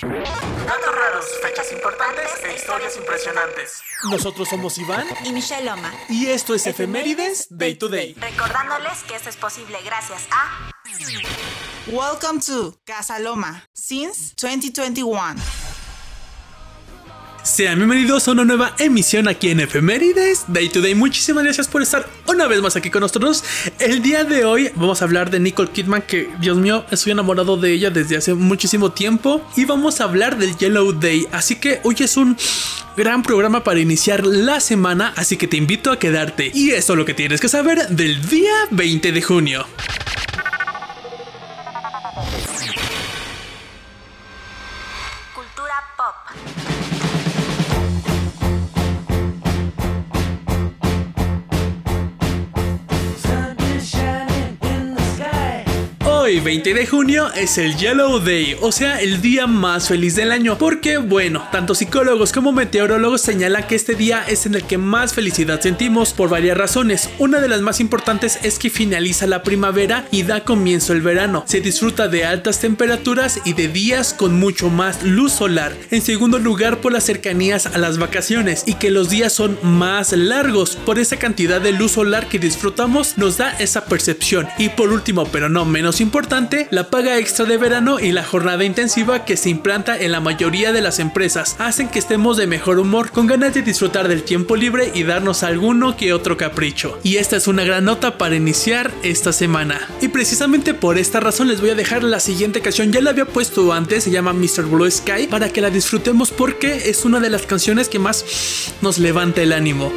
Datos raros, fechas importantes e historias impresionantes. Nosotros somos Iván y Michelle Loma. Y esto es Efemérides Day to Day. Recordándoles que esto es posible gracias a. Welcome to Casa Loma since 2021. Sean bienvenidos a una nueva emisión aquí en Efemérides Day to Day. Muchísimas gracias por estar una vez más aquí con nosotros. El día de hoy vamos a hablar de Nicole Kidman, que Dios mío, estoy enamorado de ella desde hace muchísimo tiempo. Y vamos a hablar del Yellow Day. Así que hoy es un gran programa para iniciar la semana, así que te invito a quedarte. Y eso es lo que tienes que saber del día 20 de junio. Hoy, 20 de junio, es el Yellow Day, o sea, el día más feliz del año, porque bueno, tanto psicólogos como meteorólogos señalan que este día es en el que más felicidad sentimos por varias razones. Una de las más importantes es que finaliza la primavera y da comienzo el verano. Se disfruta de altas temperaturas y de días con mucho más luz solar. En segundo lugar, por las cercanías a las vacaciones y que los días son más largos. Por esa cantidad de luz solar que disfrutamos nos da esa percepción. Y por último, pero no menos importante, importante, la paga extra de verano y la jornada intensiva que se implanta en la mayoría de las empresas hacen que estemos de mejor humor, con ganas de disfrutar del tiempo libre y darnos alguno que otro capricho. Y esta es una gran nota para iniciar esta semana. Y precisamente por esta razón les voy a dejar la siguiente canción, ya la había puesto antes, se llama Mr. Blue Sky, para que la disfrutemos porque es una de las canciones que más nos levanta el ánimo.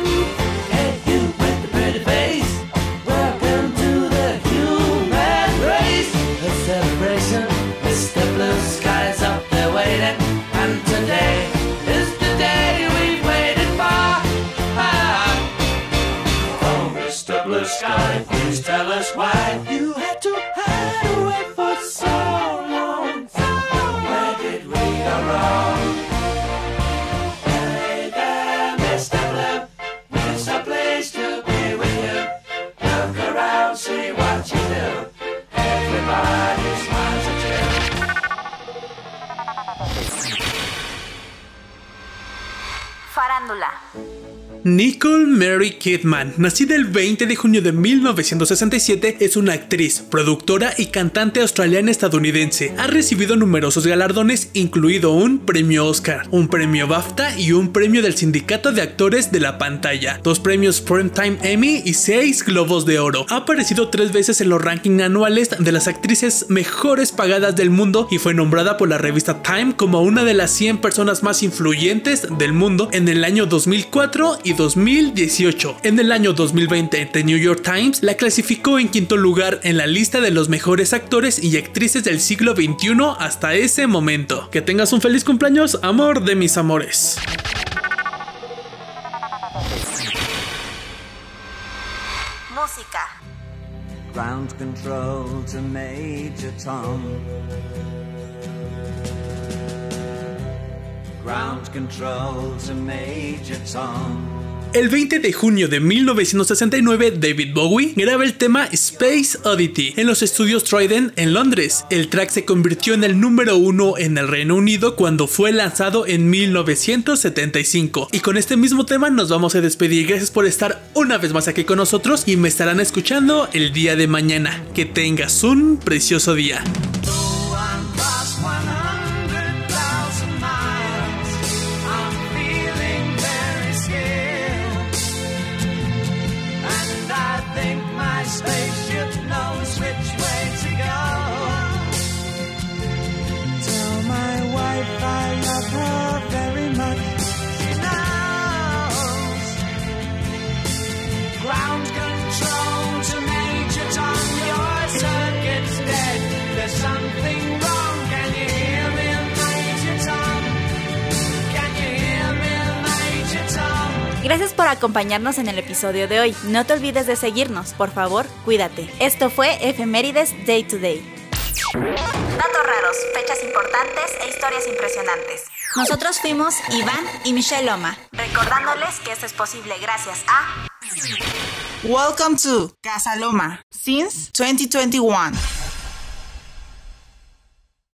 farándula. Nicole Mary Kidman, nacida el 20 de junio de 1967, es una actriz, productora y cantante australiana estadounidense. Ha recibido numerosos galardones, incluido un premio Oscar, un premio BAFTA y un premio del Sindicato de Actores de la Pantalla, dos premios Primetime Emmy y seis Globos de Oro. Ha aparecido tres veces en los rankings anuales de las actrices mejores pagadas del mundo y fue nombrada por la revista Time como una de las 100 personas más influyentes del mundo en el año 2004 y 2018. En el año 2020, The New York Times la clasificó en quinto lugar en la lista de los mejores actores y actrices del siglo XXI hasta ese momento. Que tengas un feliz cumpleaños, amor de mis amores. Música. Ground control to Major Tom. Ground control to Major Tom. El 20 de junio de 1969, David Bowie graba el tema Space Oddity en los estudios Trident en Londres. El track se convirtió en el número uno en el Reino Unido cuando fue lanzado en 1975. Y con este mismo tema nos vamos a despedir. Gracias por estar una vez más aquí con nosotros y me estarán escuchando el día de mañana. Que tengas un precioso día. Gracias por acompañarnos en el episodio de hoy. No te olvides de seguirnos, por favor, cuídate. Esto fue Efemérides Day to Day. Datos raros, fechas importantes e historias impresionantes. Nosotros fuimos Iván y Michelle Loma, recordándoles que esto es posible gracias a... Welcome to Casa Loma since 2021.